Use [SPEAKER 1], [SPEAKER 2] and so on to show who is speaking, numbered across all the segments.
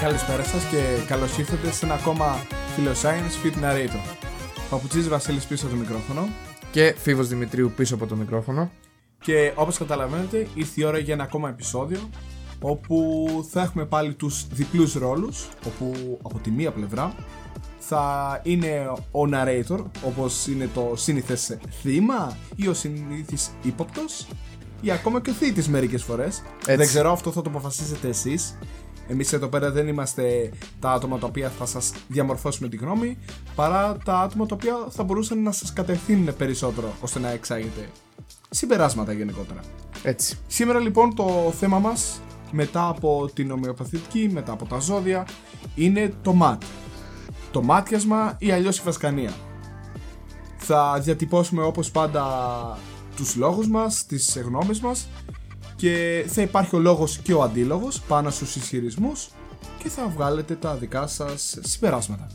[SPEAKER 1] Καλησπέρα σας και καλώς ήρθατε σε ένα ακόμα Philoscience Fit Narrator. Παπουτσής Βασίλης πίσω από το μικρόφωνο
[SPEAKER 2] Και Φίβος Δημητρίου πίσω από το μικρόφωνο.
[SPEAKER 1] και όπως καταλαβαίνετε ήρθε η ώρα για ένα ακόμα επεισόδιο όπου θα έχουμε πάλι τους διπλούς ρόλους όπου από τη μία πλευρά θα είναι ο narrator όπως είναι το σύνηθες θύμα ή ο συνήθις ύποπτος ή ακόμα και ο θήτης μερικές φορές δεν ξέρω αυτό θα το αποφασίσετε εσείς εμείς εδώ πέρα δεν είμαστε τα άτομα τα οποία θα σας διαμορφώσουμε τη γνώμη παρά τα άτομα τα οποία θα μπορούσαν να σας κατευθύνουν περισσότερο ώστε να εξάγετε συμπεράσματα γενικότερα.
[SPEAKER 2] Έτσι.
[SPEAKER 1] Σήμερα λοιπόν το θέμα μας μετά από την ομοιοπαθητική, μετά από τα ζώδια είναι το μάτι. Το μάτιασμα ή αλλιώς η βασκανία. Θα διατυπώσουμε όπως πάντα τους λόγους μας, τις γνώμες μας και θα υπάρχει ο λόγος και ο αντίλογος πάνω στους ισχυρισμούς και θα βγάλετε τα δικά σας συμπεράσματα.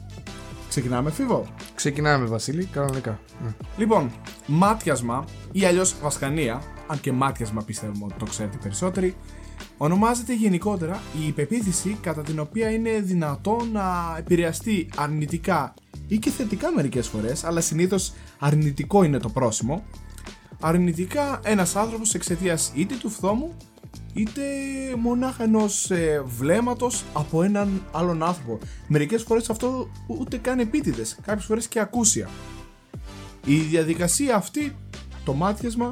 [SPEAKER 1] Ξεκινάμε Φίβο;
[SPEAKER 2] Ξεκινάμε Βασίλη, κανονικά. Ναι.
[SPEAKER 1] Λοιπόν, μάτιασμα ή αλλιώς βασκανία, αν και μάτιασμα πιστεύουμε ότι το ξέρετε περισσότεροι, ονομάζεται γενικότερα η υπεποίθηση κατά την οποία είναι δυνατό να επηρεαστεί αρνητικά ή και θετικά μερικές φορές, αλλά συνήθως αρνητικό είναι το πρόσημο, αρνητικά ένας άνθρωπος εξαιτίας είτε του φθόμου είτε μονάχα ενός ε, βλέμματος από έναν άλλον άνθρωπο. Μερικές φορές αυτό ούτε καν επίτηδες, κάποιες φορές και ακούσια. Η διαδικασία αυτή, το μάτιασμα,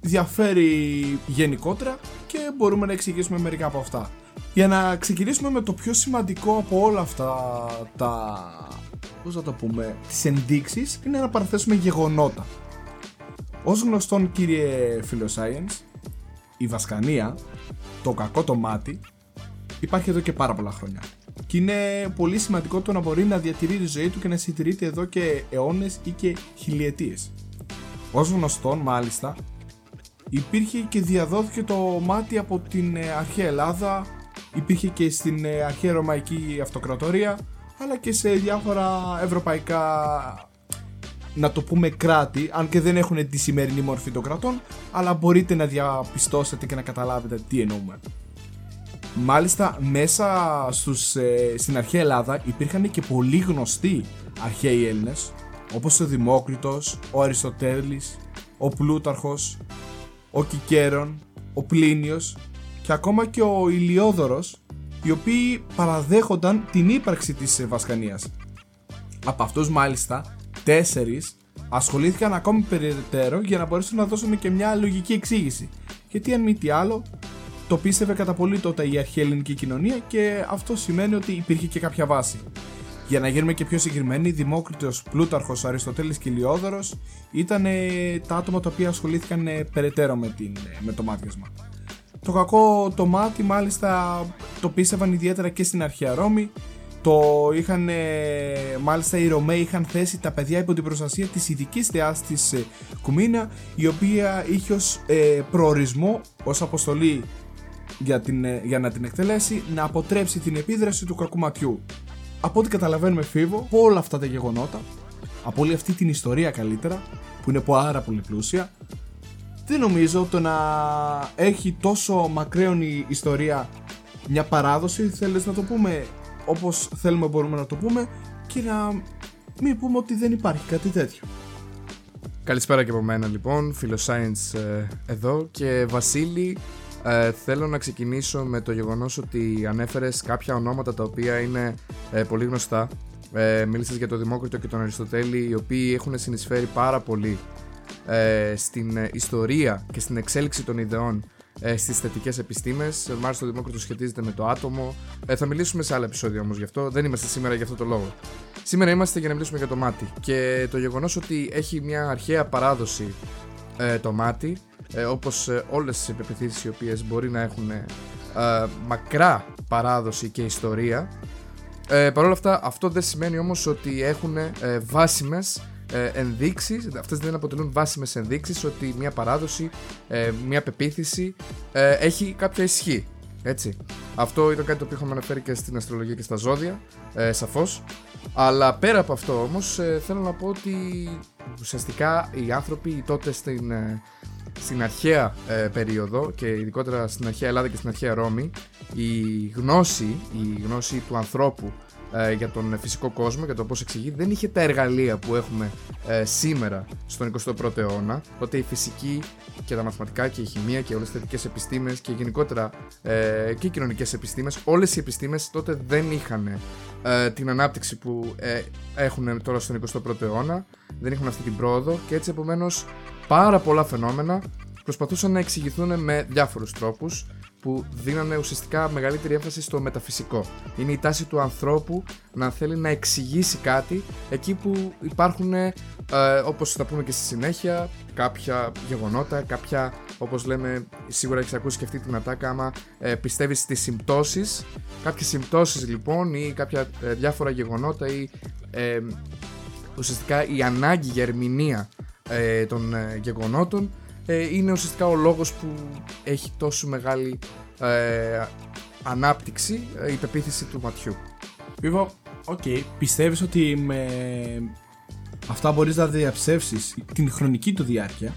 [SPEAKER 1] διαφέρει γενικότερα και μπορούμε να εξηγήσουμε μερικά από αυτά. Για να ξεκινήσουμε με το πιο σημαντικό από όλα αυτά τα... πώς θα το πούμε... τις ενδείξεις είναι να παραθέσουμε γεγονότα. Ως γνωστόν κύριε Philoscience, η βασκανία, το κακό το μάτι, υπάρχει εδώ και πάρα πολλά χρόνια. Και είναι πολύ σημαντικό το να μπορεί να διατηρεί τη ζωή του και να συντηρείται εδώ και αιώνες ή και χιλιετίες. Ως γνωστόν μάλιστα, υπήρχε και διαδόθηκε το μάτι από την ε, αρχαία Ελλάδα, υπήρχε και στην ε, αρχαία Ρωμαϊκή Αυτοκρατορία, αλλά και σε διάφορα ευρωπαϊκά να το πούμε κράτη, αν και δεν έχουν τη σημερινή μορφή των κρατών, αλλά μπορείτε να διαπιστώσετε και να καταλάβετε τι εννοούμε. Μάλιστα μέσα στους, ε, στην αρχαία Ελλάδα υπήρχαν και πολύ γνωστοί αρχαίοι Έλληνες όπως ο Δημόκριτος, ο Αριστοτέλης, ο Πλούταρχος, ο Κικέρον, ο Πλίνιος και ακόμα και ο Ηλιόδωρος οι οποίοι παραδέχονταν την ύπαρξη της ε, Βασκανίας. Από αυτούς μάλιστα τέσσερις ασχολήθηκαν ακόμη περαιτέρω για να μπορέσουν να δώσουν και μια λογική εξήγηση. Γιατί αν μη τι άλλο, το πίστευε κατά πολύ τότε η αρχαία ελληνική κοινωνία και αυτό σημαίνει ότι υπήρχε και κάποια βάση. Για να γίνουμε και πιο συγκεκριμένοι, Δημόκριτος, Πλούταρχος, Αριστοτέλης και Ηλιόδωρος ήταν ε, τα άτομα τα οποία ασχολήθηκαν ε, περαιτέρω με, την, ε, με το μάτιασμα. Το κακό το μάτι μάλιστα το πίστευαν ιδιαίτερα και στην αρχαία Ρώμη το είχαν, μάλιστα οι Ρωμαίοι είχαν θέσει τα παιδιά υπό την προστασία της ειδικής θεάς της ε, Κουμίνα η οποία είχε ως ε, προορισμό, ως αποστολή για, την, ε, για να την εκτελέσει να αποτρέψει την επίδραση του κακουματιού. Από ό,τι καταλαβαίνουμε φίβο, από όλα αυτά τα γεγονότα, από όλη αυτή την ιστορία καλύτερα, που είναι πάρα πολύ πλούσια, δεν νομίζω το να έχει τόσο μακραίωνη ιστορία μια παράδοση, θέλεις να το πούμε όπως θέλουμε μπορούμε να το πούμε και να μην πούμε ότι δεν υπάρχει κάτι τέτοιο.
[SPEAKER 2] Καλησπέρα και από μένα λοιπόν, Philoscience ε, εδώ και Βασίλη ε, θέλω να ξεκινήσω με το γεγονός ότι ανέφερες κάποια ονόματα τα οποία είναι ε, πολύ γνωστά. Ε, μίλησες για τον Δημόκριτο και τον Αριστοτέλη οι οποίοι έχουν συνεισφέρει πάρα πολύ ε, στην ιστορία και στην εξέλιξη των ιδεών ε, στις θετικές επιστήμες. Μάλιστα, το Δημόκριτος σχετίζεται με το άτομο. Ε, θα μιλήσουμε σε άλλα επεισόδια όμως γι' αυτό. Δεν είμαστε σήμερα για αυτό το λόγο. Σήμερα είμαστε για να μιλήσουμε για το μάτι. Και το γεγονός ότι έχει μια αρχαία παράδοση ε, το μάτι, ε, όπως ε, όλες τις επιπεθήσει οι οποίες μπορεί να έχουν ε, μακρά παράδοση και ιστορία. Ε, Παρ' όλα αυτά, αυτό δεν σημαίνει όμως ότι έχουν ε, βάσιμες ε, ενδείξεις, αυτές δεν αποτελούν βάσιμες ενδείξεις ότι μια παράδοση, ε, μια πεποίθηση ε, έχει κάποια ισχύ. Έτσι. Αυτό ήταν κάτι το οποίο είχαμε αναφέρει και στην αστρολογία και στα ζώδια, ε, σαφώς. Αλλά πέρα από αυτό όμως ε, θέλω να πω ότι ουσιαστικά οι άνθρωποι τότε στην, ε, στην αρχαία ε, περίοδο και ειδικότερα στην αρχαία Ελλάδα και στην αρχαία Ρώμη η γνώση, η γνώση του ανθρώπου ε, για τον φυσικό κόσμο, για το πώς εξηγεί, δεν είχε τα εργαλεία που έχουμε ε, σήμερα στον 21ο αιώνα. Τότε η φυσική και τα μαθηματικά και η χημεία και όλες τις θετικές επιστήμες και γενικότερα ε, και οι κοινωνικές επιστήμες, όλες οι επιστήμες τότε δεν είχαν ε, την ανάπτυξη που ε, έχουν τώρα στον 21ο αιώνα, δεν είχαν αυτή την πρόοδο και έτσι επομένως πάρα πολλά φαινόμενα προσπαθούσαν να εξηγηθούν με διάφορους τρόπους που δίνανε ουσιαστικά μεγαλύτερη έμφαση στο μεταφυσικό. Είναι η τάση του ανθρώπου να θέλει να εξηγήσει κάτι εκεί που υπάρχουν, ε, όπως θα πούμε και στη συνέχεια, κάποια γεγονότα, κάποια, όπως λέμε, σίγουρα έχεις ακούσει και αυτή την ατάκα, άμα ε, πιστεύεις στις συμπτώσεις, κάποιες συμπτώσεις λοιπόν ή κάποια ε, διάφορα γεγονότα ή ε, ουσιαστικά η ανάγκη για ερμηνεία ε, των ε, γεγονότων ε, είναι ουσιαστικά ο λόγος που έχει τόσο μεγάλη ε, ανάπτυξη ε, η πεποίθηση του ματιού.
[SPEAKER 1] Βίβο, OK, okay, πιστεύεις ότι με αυτά μπορείς να διαψεύσεις την χρονική του διάρκεια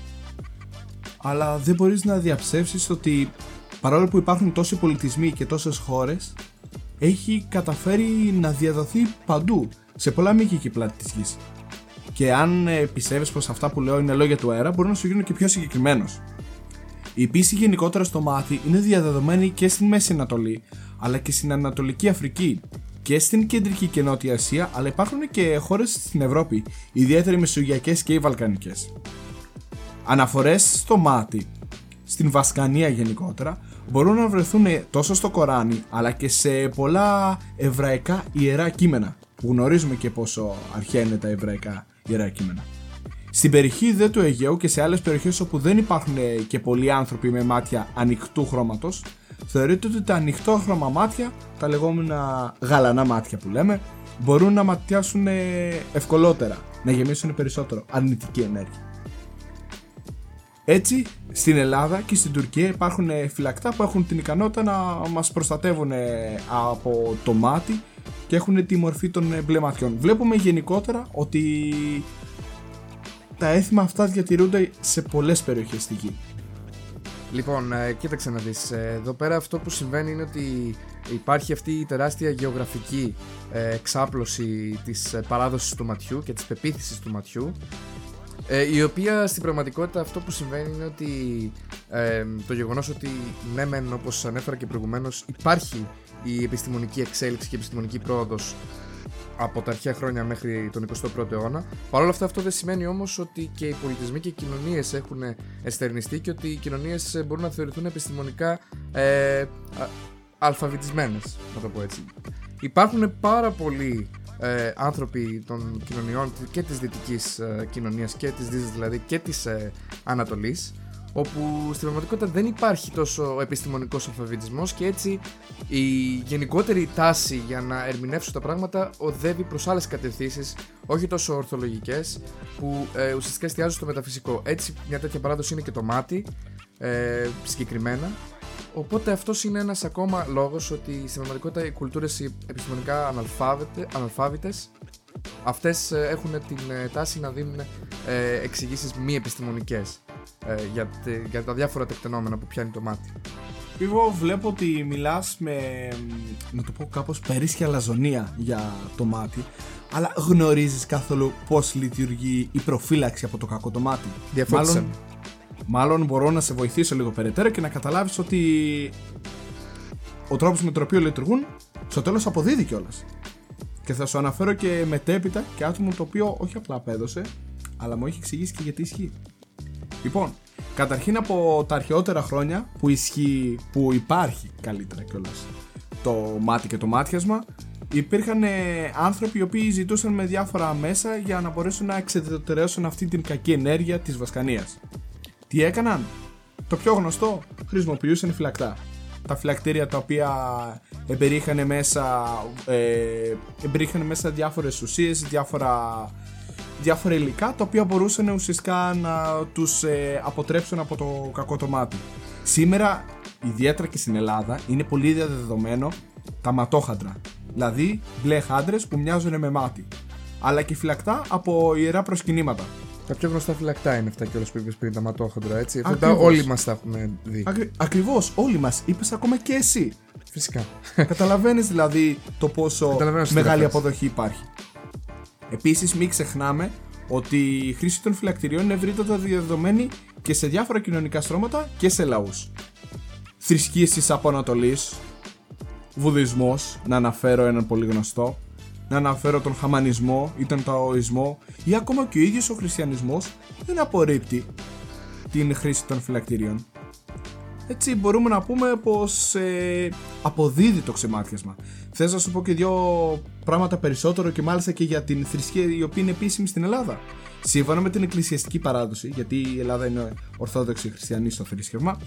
[SPEAKER 1] αλλά δεν μπορείς να διαψεύσεις ότι παρόλο που υπάρχουν τόσοι πολιτισμοί και τόσες χώρες έχει καταφέρει να διαδοθεί παντού σε πολλά μήκη και πλάτη της γης. Και αν ε, πιστεύεις πως αυτά που λέω είναι λόγια του αέρα, μπορεί να σου γίνουν και πιο συγκεκριμένος. Η πίστη γενικότερα στο μάτι είναι διαδεδομένη και στην Μέση Ανατολή, αλλά και στην Ανατολική Αφρική και στην Κεντρική και Νότια Ασία, αλλά υπάρχουν και χώρες στην Ευρώπη, ιδιαίτερα οι Μεσογειακές και οι Βαλκανικές. Αναφορές στο μάτι, στην Βασκανία γενικότερα, μπορούν να βρεθούν τόσο στο Κοράνι, αλλά και σε πολλά εβραϊκά ιερά κείμενα, που γνωρίζουμε και πόσο αρχαία είναι τα εβραϊκά ιερά κείμενα. Στην περιοχή δε του Αιγαίου και σε άλλες περιοχές όπου δεν υπάρχουν και πολλοί άνθρωποι με μάτια ανοιχτού χρώματος, θεωρείται ότι τα ανοιχτό χρώμα μάτια, τα λεγόμενα γαλανά μάτια που λέμε, μπορούν να ματιάσουν ευκολότερα, να γεμίσουν περισσότερο αρνητική ενέργεια. Έτσι, στην Ελλάδα και στην Τουρκία υπάρχουν φυλακτά που έχουν την ικανότητα να μας προστατεύουν από το μάτι και έχουν τη μορφή των μπλε ματιών. Βλέπουμε γενικότερα ότι τα έθιμα αυτά διατηρούνται σε πολλές περιοχές στη γη.
[SPEAKER 2] Λοιπόν, ε, κοίταξε να δεις, ε, εδώ πέρα αυτό που συμβαίνει είναι ότι υπάρχει αυτή η τεράστια γεωγραφική ε, εξάπλωση της παράδοσης του ματιού και της πεποίθησης του ματιού η οποία στην πραγματικότητα αυτό που συμβαίνει είναι ότι το γεγονός ότι ναι μεν όπως ανέφερα και προηγουμένως υπάρχει η επιστημονική εξέλιξη και η επιστημονική πρόοδος από τα αρχαία χρόνια μέχρι τον 21ο αιώνα. Παρ' όλα αυτά, αυτό δεν σημαίνει όμως ότι και οι πολιτισμοί και οι κοινωνίες έχουν εστερνιστεί και ότι οι κοινωνίες μπορούν να θεωρηθούν επιστημονικά ε, αλφαβητισμένες, να το πω έτσι. Υπάρχουν πάρα πολλοί ε, άνθρωποι των κοινωνιών και της δυτικής ε, κοινωνίας και της δύσης δηλαδή και της ε, Ανατολής όπου στην πραγματικότητα δεν υπάρχει τόσο επιστημονικός αλφαβητισμός και έτσι η γενικότερη τάση για να ερμηνεύσουν τα πράγματα οδεύει προς άλλες κατευθύνσεις όχι τόσο ορθολογικές που ε, ουσιαστικά εστιάζουν στο μεταφυσικό. Έτσι μια τέτοια παράδοση είναι και το μάτι ε, συγκεκριμένα Οπότε αυτός είναι ένας ακόμα λόγος ότι στην πραγματικότητα οι κουλτούρες επιστημονικά αναλφάβητες αυτές ε, έχουν την ε, τάση να δίνουν ε, εξηγήσεις μη επιστημονικές ε, για, για τα διάφορα τεκτενόμενα που πιάνει το μάτι.
[SPEAKER 1] Εγώ βλέπω ότι μιλάς με, να το πω κάπως, περίσσια λαζονία για το μάτι, αλλά γνωρίζεις καθόλου πώς λειτουργεί η προφύλαξη από το κακό το μάτι.
[SPEAKER 2] Μάλλον,
[SPEAKER 1] μάλλον μπορώ να σε βοηθήσω λίγο περαιτέρω και να καταλάβεις ότι ο τρόπος με τον οποίο λειτουργούν στο τέλος αποδίδει κιόλας. Και θα σου αναφέρω και μετέπειτα και άτομο το οποίο όχι απλά απέδωσε, αλλά μου έχει εξηγήσει και γιατί ισχύει. Λοιπόν, καταρχήν από τα αρχαιότερα χρόνια που ισχύει, που υπάρχει καλύτερα κιόλας το μάτι και το μάτιασμα, υπήρχαν ε, άνθρωποι οι οποίοι ζητούσαν με διάφορα μέσα για να μπορέσουν να εξεδετερώσουν αυτή την κακή ενέργεια της βασκανίας. Τι έκαναν; Το πιο γνωστό, χρησιμοποιούσαν φυλακτά. Τα φυλακτήρια τα οποία εμπερίχαν μέσα, ε, εμπερίχαν μέσα διάφορες ουσίες, διάφορα διάφορα υλικά τα οποία μπορούσαν ουσιαστικά να τους ε, αποτρέψουν από το κακό το μάτι. Σήμερα, ιδιαίτερα και στην Ελλάδα, είναι πολύ διαδεδομένο τα ματόχαντρα. Δηλαδή μπλε χάντρες που μοιάζουν με μάτι. Αλλά και φυλακτά από ιερά προσκυνήματα.
[SPEAKER 2] Τα πιο γνωστά φυλακτά είναι αυτά κιόλας που είπες πριν, τα ματόχοντρα, έτσι. Αυτά
[SPEAKER 1] Ακριβώς.
[SPEAKER 2] όλοι μας τα έχουμε δει.
[SPEAKER 1] Ακρι... Ακριβώς, όλοι μας. Είπες ακόμα και εσύ.
[SPEAKER 2] Φυσικά.
[SPEAKER 1] Καταλαβαίνεις δηλαδή το πόσο
[SPEAKER 2] Καταλαβαίνω τι
[SPEAKER 1] μεγάλη
[SPEAKER 2] λες.
[SPEAKER 1] αποδοχή υπάρχει. Επίσης, μην ξεχνάμε ότι η χρήση των φυλακτηριών είναι ευρύτατα διαδεδομένη και σε διάφορα κοινωνικά στρώματα και σε λαούς. Θρησκείες της Απονατολή, Βουδισμός, να αναφέρω έναν πολύ γνωστό, να αναφέρω τον Χαμανισμό ή τον Ταοισμό ή ακόμα και ο ίδιος ο Χριστιανισμός δεν απορρίπτει την χρήση των φυλακτηρίων. Έτσι μπορούμε να πούμε πως ε, αποδίδει το ξεμάτιασμα. Θες να σου πω και δύο πράγματα περισσότερο και μάλιστα και για την θρησκεία η οποία είναι επίσημη στην Ελλάδα. Σύμφωνα με την εκκλησιαστική παράδοση, γιατί η Ελλάδα είναι ορθόδοξη χριστιανή στο θρήσκευμα,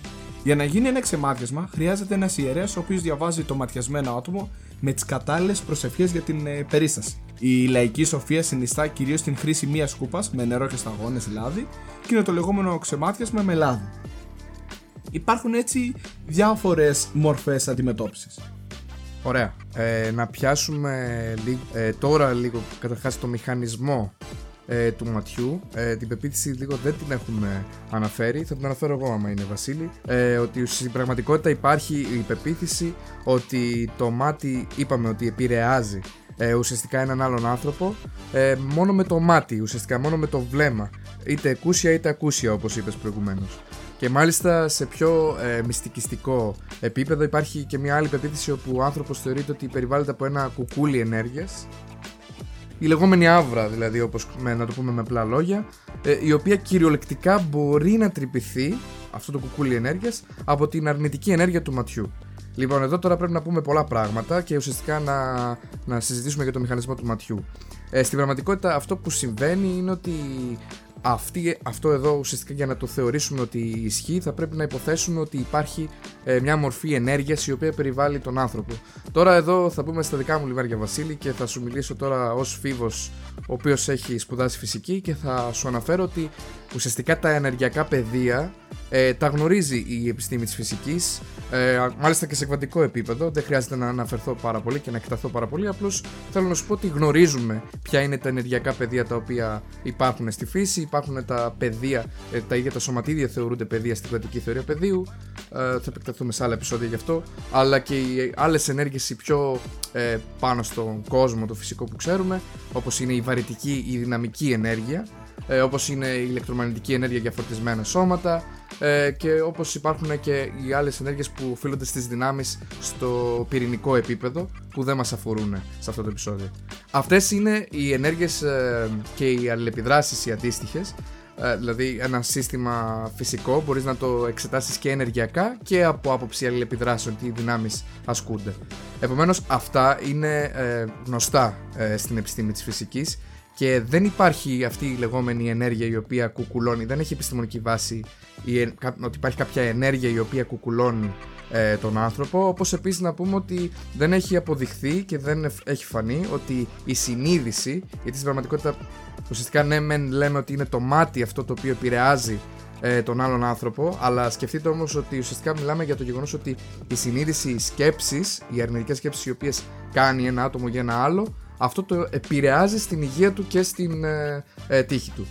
[SPEAKER 1] για να γίνει ένα ξεμάτιασμα χρειάζεται ένας ιερέας ο οποίος διαβάζει το ματιασμένο άτομο με τις κατάλληλες προσευχές για την ε, περίσταση. Η λαϊκή σοφία συνιστά κυρίως την χρήση μία σκούπα με νερό και σταγόνες λάδι και είναι το λεγόμενο ξεμάτιασμα με λάδι. Υπάρχουν έτσι διάφορες μορφές αντιμετώπισης.
[SPEAKER 2] Ωραία. Ε, να πιάσουμε λί- ε, τώρα λίγο καταρχάς το μηχανισμό ε, του ματιού. Ε, την πεποίθηση λίγο δεν την έχουμε αναφέρει. Θα την αναφέρω εγώ άμα είναι Βασίλη. Ε, ότι στην πραγματικότητα υπάρχει η πεποίθηση ότι το μάτι είπαμε ότι επηρεάζει ε, ουσιαστικά έναν άλλον άνθρωπο ε, μόνο με το μάτι, ουσιαστικά μόνο με το βλέμμα. Είτε εκούσια είτε ακούσια όπως είπες προηγουμένως. Και μάλιστα σε πιο ε, μυστικιστικό επίπεδο υπάρχει και μια άλλη πεποίθηση όπου ο άνθρωπος θεωρείται ότι περιβάλλεται από ένα κουκούλι ενέργειας η λεγόμενη άβρα δηλαδή όπως με, να το πούμε με απλά λόγια ε, η οποία κυριολεκτικά μπορεί να τρυπηθεί αυτό το κουκούλι ενέργειας από την αρνητική ενέργεια του ματιού. Λοιπόν, εδώ τώρα πρέπει να πούμε πολλά πράγματα και ουσιαστικά να, να συζητήσουμε για το μηχανισμό του ματιού. Ε, στην πραγματικότητα αυτό που συμβαίνει είναι ότι αυτή, αυτό εδώ ουσιαστικά για να το θεωρήσουμε ότι ισχύει θα πρέπει να υποθέσουμε ότι υπάρχει ε, μια μορφή ενέργειας η οποία περιβάλλει τον άνθρωπο. Τώρα εδώ θα πούμε στα δικά μου λιβάρια Βασίλη και θα σου μιλήσω τώρα ως φίβος ο οποίος έχει σπουδάσει φυσική και θα σου αναφέρω ότι ουσιαστικά τα ενεργειακά πεδία ε, τα γνωρίζει η επιστήμη της φυσικής ε, μάλιστα και σε κβαντικό επίπεδο δεν χρειάζεται να αναφερθώ πάρα πολύ και να εκταθώ πάρα πολύ απλώς θέλω να σου πω ότι γνωρίζουμε ποια είναι τα ενεργειακά πεδία τα οποία υπάρχουν στη φύση υπάρχουν τα πεδία, ε, τα ίδια τα σωματίδια θεωρούνται πεδία στην κβαντική θεωρία πεδίου. Ε, θα επεκταθούμε σε άλλα επεισόδια γι' αυτό. Αλλά και οι άλλες ενέργειες οι πιο ε, πάνω στον κόσμο το φυσικό που ξέρουμε όπως είναι η βαρυτική ή η δυναμική ενέργεια ε, όπως είναι η ηλεκτρομαγνητική ενέργεια για φορτισμένα σώματα ε, και όπως υπάρχουν και οι άλλες ενέργειες που οφείλονται στις δυνάμεις στο πυρηνικό επίπεδο που δεν μας αφορούν σε αυτό το επεισόδιο. Αυτές είναι οι ενέργειες ε, και οι αλληλεπιδράσεις οι αντίστοιχες ε, δηλαδή ένα σύστημα φυσικό μπορείς να το εξετάσεις και ενεργειακά και από άποψη αλληλεπιδράσεων τι δυνάμεις ασκούνται. Επομένως αυτά είναι ε, γνωστά ε, στην επιστήμη της φυσικής και δεν υπάρχει αυτή η λεγόμενη ενέργεια η οποία κουκουλώνει, δεν έχει επιστημονική βάση η, ε- κα- ότι υπάρχει κάποια ενέργεια η οποία κουκουλώνει ε, τον άνθρωπο, όπως επίσης να πούμε ότι δεν έχει αποδειχθεί και δεν εφ- έχει φανεί ότι η συνείδηση, γιατί στην πραγματικότητα ουσιαστικά ναι μεν λέμε ότι είναι το μάτι αυτό το οποίο επηρεάζει ε, τον άλλον άνθρωπο, αλλά σκεφτείτε όμως ότι ουσιαστικά μιλάμε για το γεγονός ότι η συνείδηση, οι σκέψεις, οι αρνητικές σκέψεις οι οποίες κάνει ένα άτομο για ένα άλλο, αυτό το επηρεάζει στην υγεία του και στην ε, ε, τύχη του.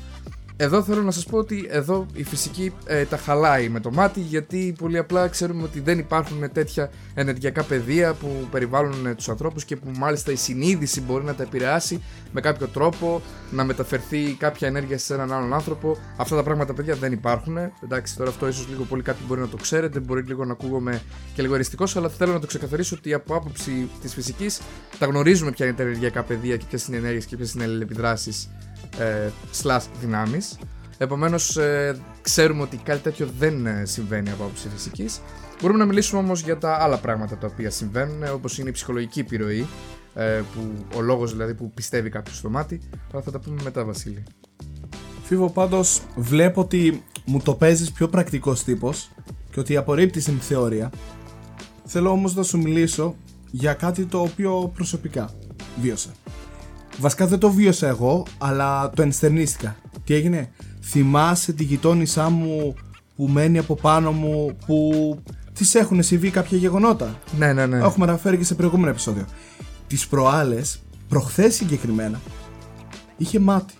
[SPEAKER 2] Εδώ θέλω να σας πω ότι εδώ η φυσική ε, τα χαλάει με το μάτι γιατί πολύ απλά ξέρουμε ότι δεν υπάρχουν τέτοια ενεργειακά πεδία που περιβάλλουν ε, τους ανθρώπους και που μάλιστα η συνείδηση μπορεί να τα επηρεάσει με κάποιο τρόπο, να μεταφερθεί κάποια ενέργεια σε έναν άλλον άνθρωπο. Αυτά τα πράγματα παιδιά δεν υπάρχουν. Εντάξει, τώρα αυτό ίσως λίγο πολύ κάποιοι μπορεί να το ξέρετε, μπορεί λίγο να ακούγομαι και λίγο εριστικός, αλλά θέλω να το ξεκαθαρίσω ότι από άποψη της φυσικής τα γνωρίζουμε ποια είναι τα ενεργειακά πεδία και ποιες είναι οι ενέργειες και ποιες είναι οι αλληλεπιδράσεις ε, slash δυνάμεις. Επομένως ε, ξέρουμε ότι κάτι τέτοιο δεν ε, συμβαίνει από άποψη φυσικής. Μπορούμε να μιλήσουμε όμως για τα άλλα πράγματα τα οποία συμβαίνουν, ε, όπως είναι η ψυχολογική επιρροή, ε, που, ο λόγος δηλαδή που πιστεύει κάποιος στο μάτι, αλλά θα τα πούμε μετά Βασίλη.
[SPEAKER 1] Φίβο πάντως βλέπω ότι μου το παίζεις πιο πρακτικός τύπος και ότι απορρίπτεις την θεωρία. Θέλω όμως να σου μιλήσω για κάτι το οποίο προσωπικά βίωσα. Βασικά δεν το βίωσα εγώ, αλλά το ενστερνίστηκα. Τι έγινε, θυμάσαι τη γειτόνισά μου που μένει από πάνω μου που της έχουν συμβεί κάποια γεγονότα;
[SPEAKER 2] Ναι, ναι, ναι.
[SPEAKER 1] Έχουμε αναφέρει και σε προηγούμενο επεισόδιο. Τις προάλλες, προχθές συγκεκριμένα, είχε μάτι.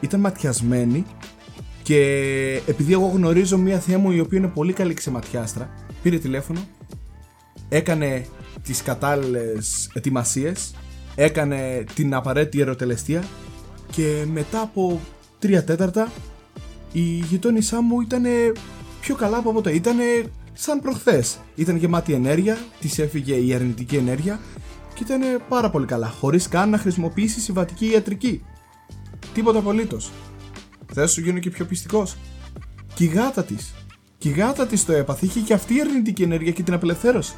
[SPEAKER 1] Ήταν ματιασμένη Και επειδή εγώ γνωρίζω μία θεία μου η οποία είναι πολύ καλή ξεματιάστρα, πήρε τηλέφωνο, έκανε τις κατάλληλες ετοιμασίες, έκανε την απαραίτητη ερωτελεστία και μετά από τρία τέταρτα η γειτόνισά μου ήταν πιο καλά από ποτέ. Ήταν σαν προχθές. Ήταν γεμάτη ενέργεια, της έφυγε η αρνητική ενέργεια και ήταν πάρα πολύ καλά, χωρίς καν να χρησιμοποιήσει συμβατική ιατρική. Τίποτα απολύτως. Θες σου γίνω και πιο πιστικός. Και η γάτα της. Και η γάτα της το έπαθε. Είχε και αυτή η αρνητική ενέργεια και την απελευθέρωσε.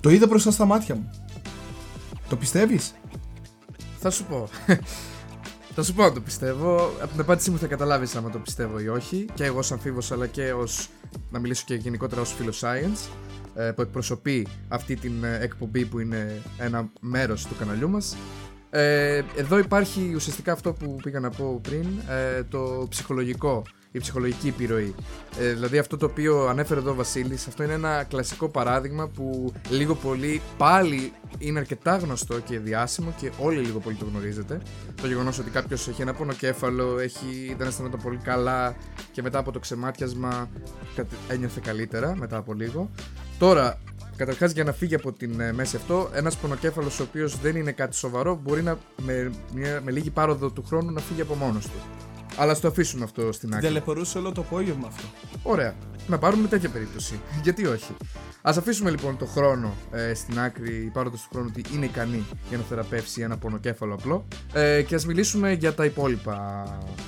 [SPEAKER 1] Το είδα μπροστά στα μάτια μου. Το πιστεύεις;
[SPEAKER 2] Θα σου πω. θα σου πω αν το πιστεύω. Από την απάντησή μου θα καταλάβεις αν το πιστεύω ή όχι. Και εγώ, σαν φίβο, αλλά και ως. να μιλήσω και γενικότερα ως φίλος science ε, που εκπροσωπεί αυτή την ε, εκπομπή που είναι ένα μέρος του καναλιού μας ε, εδώ υπάρχει ουσιαστικά αυτό που πήγα να πω πριν, ε, το ψυχολογικό, η ψυχολογική επιρροή. Ε, δηλαδή αυτό το οποίο ανέφερε εδώ ο Βασίλης, αυτό είναι ένα κλασικό παράδειγμα που λίγο πολύ πάλι είναι αρκετά γνωστό και διάσημο και όλοι λίγο πολύ το γνωρίζετε. Το γεγονός ότι κάποιος έχει ένα πονοκέφαλο, έχει, δεν αισθάνεται πολύ καλά και μετά από το ξεμάτιασμα ένιωθε καλύτερα μετά από λίγο. Τώρα, Καταρχάς, για να φύγει από την ε, μέση αυτό, ένας πονοκέφαλος ο οποίος δεν είναι κάτι σοβαρό μπορεί να με, μια, με λίγη πάροδο του χρόνου να φύγει από μόνος του. Αλλά στο αφήσουμε αυτό στην άκρη.
[SPEAKER 1] Δελεπορούσε όλο το απόγευμα αυτό.
[SPEAKER 2] Ωραία. Να πάρουμε τέτοια περίπτωση. Γιατί όχι; Α αφήσουμε λοιπόν το χρόνο ε, στην άκρη, η πάροδος του χρόνου ότι είναι ικανή για να θεραπεύσει ένα πονοκέφαλο απλό. Ε, και ας μιλήσουμε για τα υπόλοιπα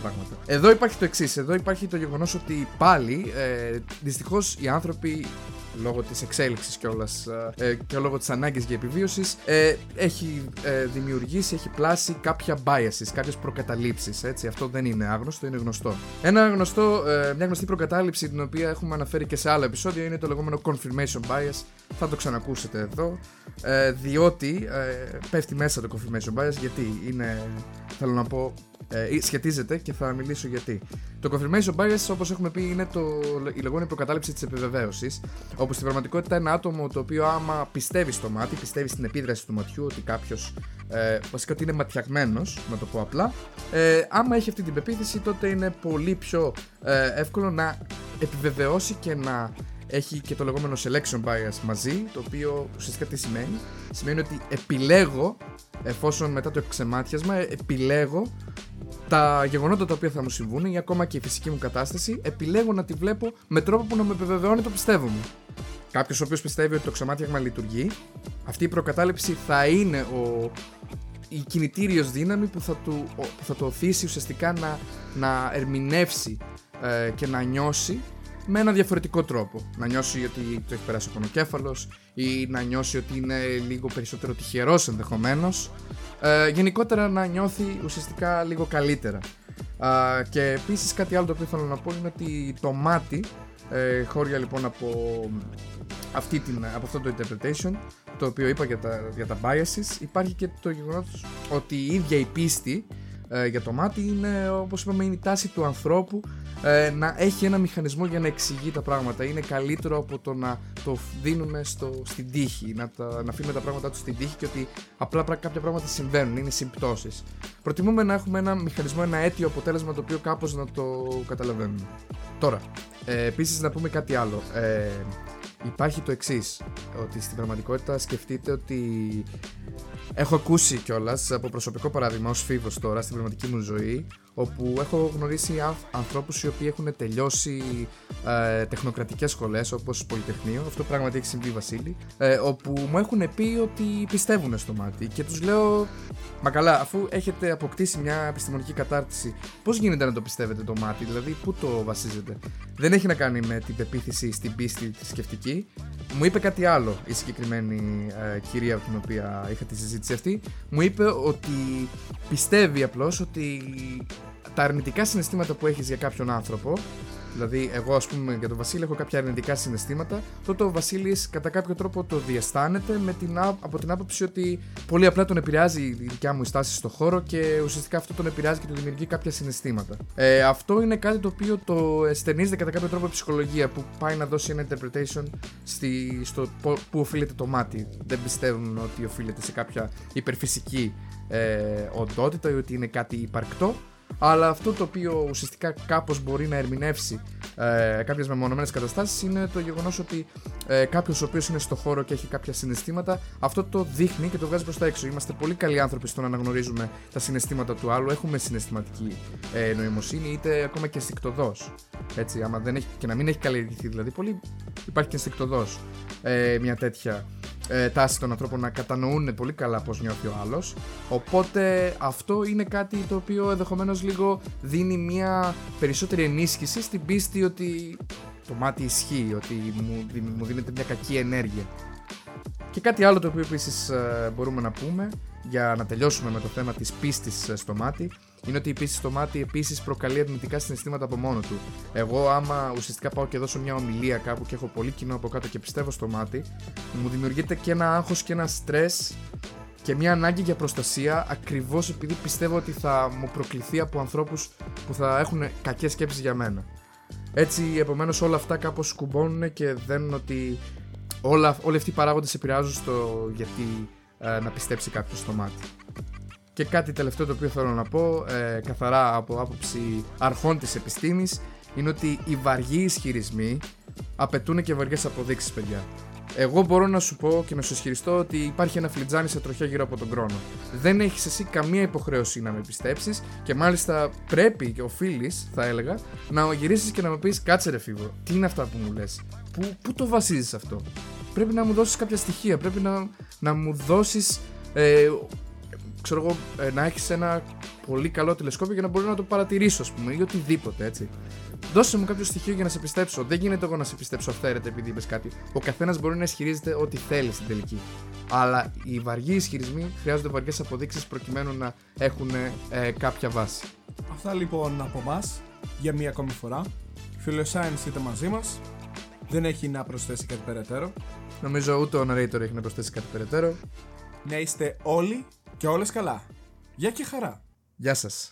[SPEAKER 2] πράγματα. Εδώ υπάρχει το εξής. Εδώ υπάρχει το γεγονός ότι πάλι ε, δυστυχώς οι άνθρωποι λόγω της εξέλιξης κιόλας ε, και λόγω της ανάγκης για επιβίωσης, ε, έχει ε, δημιουργήσει, έχει πλάσει κάποια biases, κάποιες προκαταλήψεις έτσι, αυτό δεν είναι άγνωστο, είναι γνωστό. Ένα γνωστό, ε, μια γνωστή προκατάληψη την οποία έχουμε αναφέρει και σε άλλα επεισόδια είναι το λεγόμενο confirmation bias. Θα το ξανακούσετε εδώ ε, διότι ε, πέφτει μέσα το confirmation bias γιατί είναι, θέλω να πω ε, σχετίζεται και θα μιλήσω γιατί. Το confirmation bias, όπως έχουμε πει, είναι το, η λεγόμενη προκατάληψη της επιβεβαίωσης. Όπου στην πραγματικότητα ένα άτομο το οποίο άμα πιστεύει στο μάτι, πιστεύει στην επίδραση του ματιού, ότι κάποιος ε, βασικά ότι είναι ματιαγμένος, να το πω απλά. Ε, άμα έχει αυτή την πεποίθηση, τότε είναι πολύ πιο ε, εύκολο να επιβεβαιώσει και να έχει και το λεγόμενο selection bias μαζί, το οποίο ουσιαστικά τι σημαίνει; Σημαίνει ότι επιλέγω, εφόσον μετά το ξεμάτιασμα, επιλέγω τα γεγονότα τα οποία θα μου συμβούν ή ακόμα και η φυσική μου κατάσταση, επιλέγω να τη βλέπω με τρόπο που να με επιβεβαιώνει το πιστεύω μου. Κάποιος ο οποίος πιστεύει ότι το ξεμάτιαγμα λειτουργεί, αυτή η προκατάληψη θα είναι ο, η κινητήριος δύναμη που θα, του, που θα το οθήσει ουσιαστικά να, να ερμηνεύσει ε, και να νιώσει με ένα διαφορετικό τρόπο. Να νιώσει ότι το έχει περάσει ο πονοκέφαλος ή να νιώσει ότι είναι λίγο περισσότερο τυχερός ενδεχομένως. Ε, γενικότερα να νιώθει ουσιαστικά λίγο καλύτερα. Ε, και επίσης κάτι άλλο το οποίο θέλω να πω είναι ότι το μάτι, ε, χώρια λοιπόν από, αυτή την, από αυτό το interpretation, το οποίο είπα για τα, για τα biases, υπάρχει και το γεγονός ότι η ίδια η πίστη ε, για το μάτι είναι όπως είπαμε είναι η τάση του ανθρώπου ε, να έχει ένα μηχανισμό για να εξηγεί τα πράγματα. Είναι καλύτερο από το να το δίνουμε στο, στην τύχη, να, τα, να αφήνουμε τα πράγματα τους στην τύχη και ότι απλά κάποια πράγματα συμβαίνουν, είναι συμπτώσεις. Προτιμούμε να έχουμε ένα μηχανισμό, ένα αίτιο αποτέλεσμα το οποίο κάπως να το καταλαβαίνουμε. Τώρα, ε, επίσης να πούμε κάτι άλλο. Ε, υπάρχει το εξής ότι στην πραγματικότητα σκεφτείτε ότι έχω ακούσει κιόλας από προσωπικό παράδειγμα ως φίβος τώρα στην πραγματική μου ζωή όπου έχω γνωρίσει ανθρώπους οι οποίοι έχουν τελειώσει ε, τεχνοκρατικές σχολές όπως Πολυτεχνείο, αυτό πράγματι έχει συμβεί Βασίλη, ε, όπου μου έχουν πει ότι πιστεύουν στο μάτι και τους λέω «Μα καλά, αφού έχετε αποκτήσει μια επιστημονική κατάρτιση, πώς γίνεται να το πιστεύετε το μάτι, δηλαδή πού το βασίζετε». Δεν έχει να κάνει με την πεποίθηση στην πίστη θρησκευτική. Μου είπε κάτι άλλο η συγκεκριμένη ε, κυρία από την οποία είχα τη συζήτηση αυτή. Μου είπε ότι πιστεύει απλώς ότι τα αρνητικά συναισθήματα που έχεις για κάποιον άνθρωπο Δηλαδή, εγώ, ας πούμε, για τον Βασίλη έχω κάποια αρνητικά συναισθήματα. Τότε ο Βασίλης κατά κάποιο τρόπο το διαισθάνεται με την, από την άποψη ότι πολύ απλά τον επηρεάζει η δικιά μου στάση στο χώρο και ουσιαστικά αυτό τον επηρεάζει και του δημιουργεί κάποια συναισθήματα. Ε, αυτό είναι κάτι το οποίο το εστερνίζεται κατά κάποιο τρόπο η ψυχολογία που πάει να δώσει ένα interpretation στη, στο που οφείλεται το μάτι. Δεν πιστεύουν ότι οφείλεται σε κάποια υπερφυσική ε, οντότητα ή ότι είναι κάτι υπαρκτό Αλλά αυτό το οποίο ουσιαστικά κάπως μπορεί να ερμηνεύσει ε, κάποιες μεμονωμένες καταστάσεις είναι το γεγονός ότι ε, κάποιος ο οποίος είναι στο χώρο και έχει κάποια συναισθήματα, αυτό το δείχνει και το βγάζει προς τα έξω. Είμαστε πολύ καλοί άνθρωποι στο να αναγνωρίζουμε τα συναισθήματα του άλλου. Έχουμε συναισθηματική ε, νοημοσύνη, είτε ακόμα και αισθηκτοδός. Έτσι, άμα δεν έχει, και να μην έχει καλλιεργηθεί δηλαδή, πολύ υπάρχει και αισθηκτοδός ε, μια τέτοια ε, τάση των ανθρώπων να κατανοούν πολύ καλά πώς νιώθει ο άλλος. Οπότε αυτό είναι κάτι το οποίο ενδεχομένως λίγο δίνει μια περισσότερη ενίσχυση στην πίστη ότι το μάτι ισχύει, ότι μου, μου δίνεται μια κακή ενέργεια. Και κάτι άλλο το οποίο επίσης ε, μπορούμε να πούμε για να τελειώσουμε με το θέμα της πίστης ε, στο μάτι είναι ότι η πίστη στο μάτι επίσης προκαλεί αρνητικά συναισθήματα από μόνο του. Εγώ, άμα ουσιαστικά πάω και δώσω μια ομιλία κάπου και έχω πολύ κοινό από κάτω και πιστεύω στο μάτι, μου δημιουργείται και ένα άγχος και ένα στρες και μια ανάγκη για προστασία ακριβώς επειδή πιστεύω ότι θα μου προκληθεί από ανθρώπους που θα έχουν κακές σκέψεις για μένα. Έτσι, επομένως, όλα αυτά κάπως κουμπώνουν και δένουν ότι όλα, όλοι αυτοί οι παράγοντες επηρεάζουν στο γιατί ε, να πιστέψει κάποιος στο μάτι. Και κάτι τελευταίο το οποίο θέλω να πω, ε, καθαρά από άποψη αρχών της επιστήμης, είναι ότι οι βαριοί ισχυρισμοί απαιτούν και βαριές αποδείξεις, παιδιά. Εγώ μπορώ να σου πω και να σου ισχυριστώ ότι υπάρχει ένα φλιτζάνι σε τροχιά γύρω από τον χρόνο. Δεν έχεις εσύ καμία υποχρέωση να με πιστέψεις και μάλιστα πρέπει και οφείλεις, θα έλεγα, να γυρίσεις και να μου πεις: Κάτσε ρε φίβο, τι είναι αυτά που μου λες, πού, πού το βασίζεις αυτό; Πρέπει να μου δώσεις κάποια στοιχεία, πρέπει να, να μου δώσεις ε, ξέρω εγώ, ε, να έχεις ένα πολύ καλό τηλεσκόπιο για να μπορώ να το παρατηρήσω, ας πούμε, ή οτιδήποτε έτσι. Δώσε μου κάποιο στοιχείο για να σε πιστέψω. Δεν γίνεται εγώ να σε πιστέψω αυθαίρετα επειδή είπες κάτι. Ο καθένας μπορεί να ισχυρίζεται ό,τι θέλει στην τελική. Αλλά οι βαριοί ισχυρισμοί χρειάζονται βαριές αποδείξεις προκειμένου να έχουν ε, κάποια βάση.
[SPEAKER 1] Αυτά λοιπόν από εμάς για μία ακόμη φορά. Science είτε μαζί μας. Δεν έχει να προσθέσει κάτι περαιτέρω.
[SPEAKER 2] Νομίζω ούτε ο narrator έχει να προσθέσει κάτι περαιτέρω.
[SPEAKER 1] Να είστε όλοι και όλες καλά. Γεια και χαρά.
[SPEAKER 2] Γεια σας.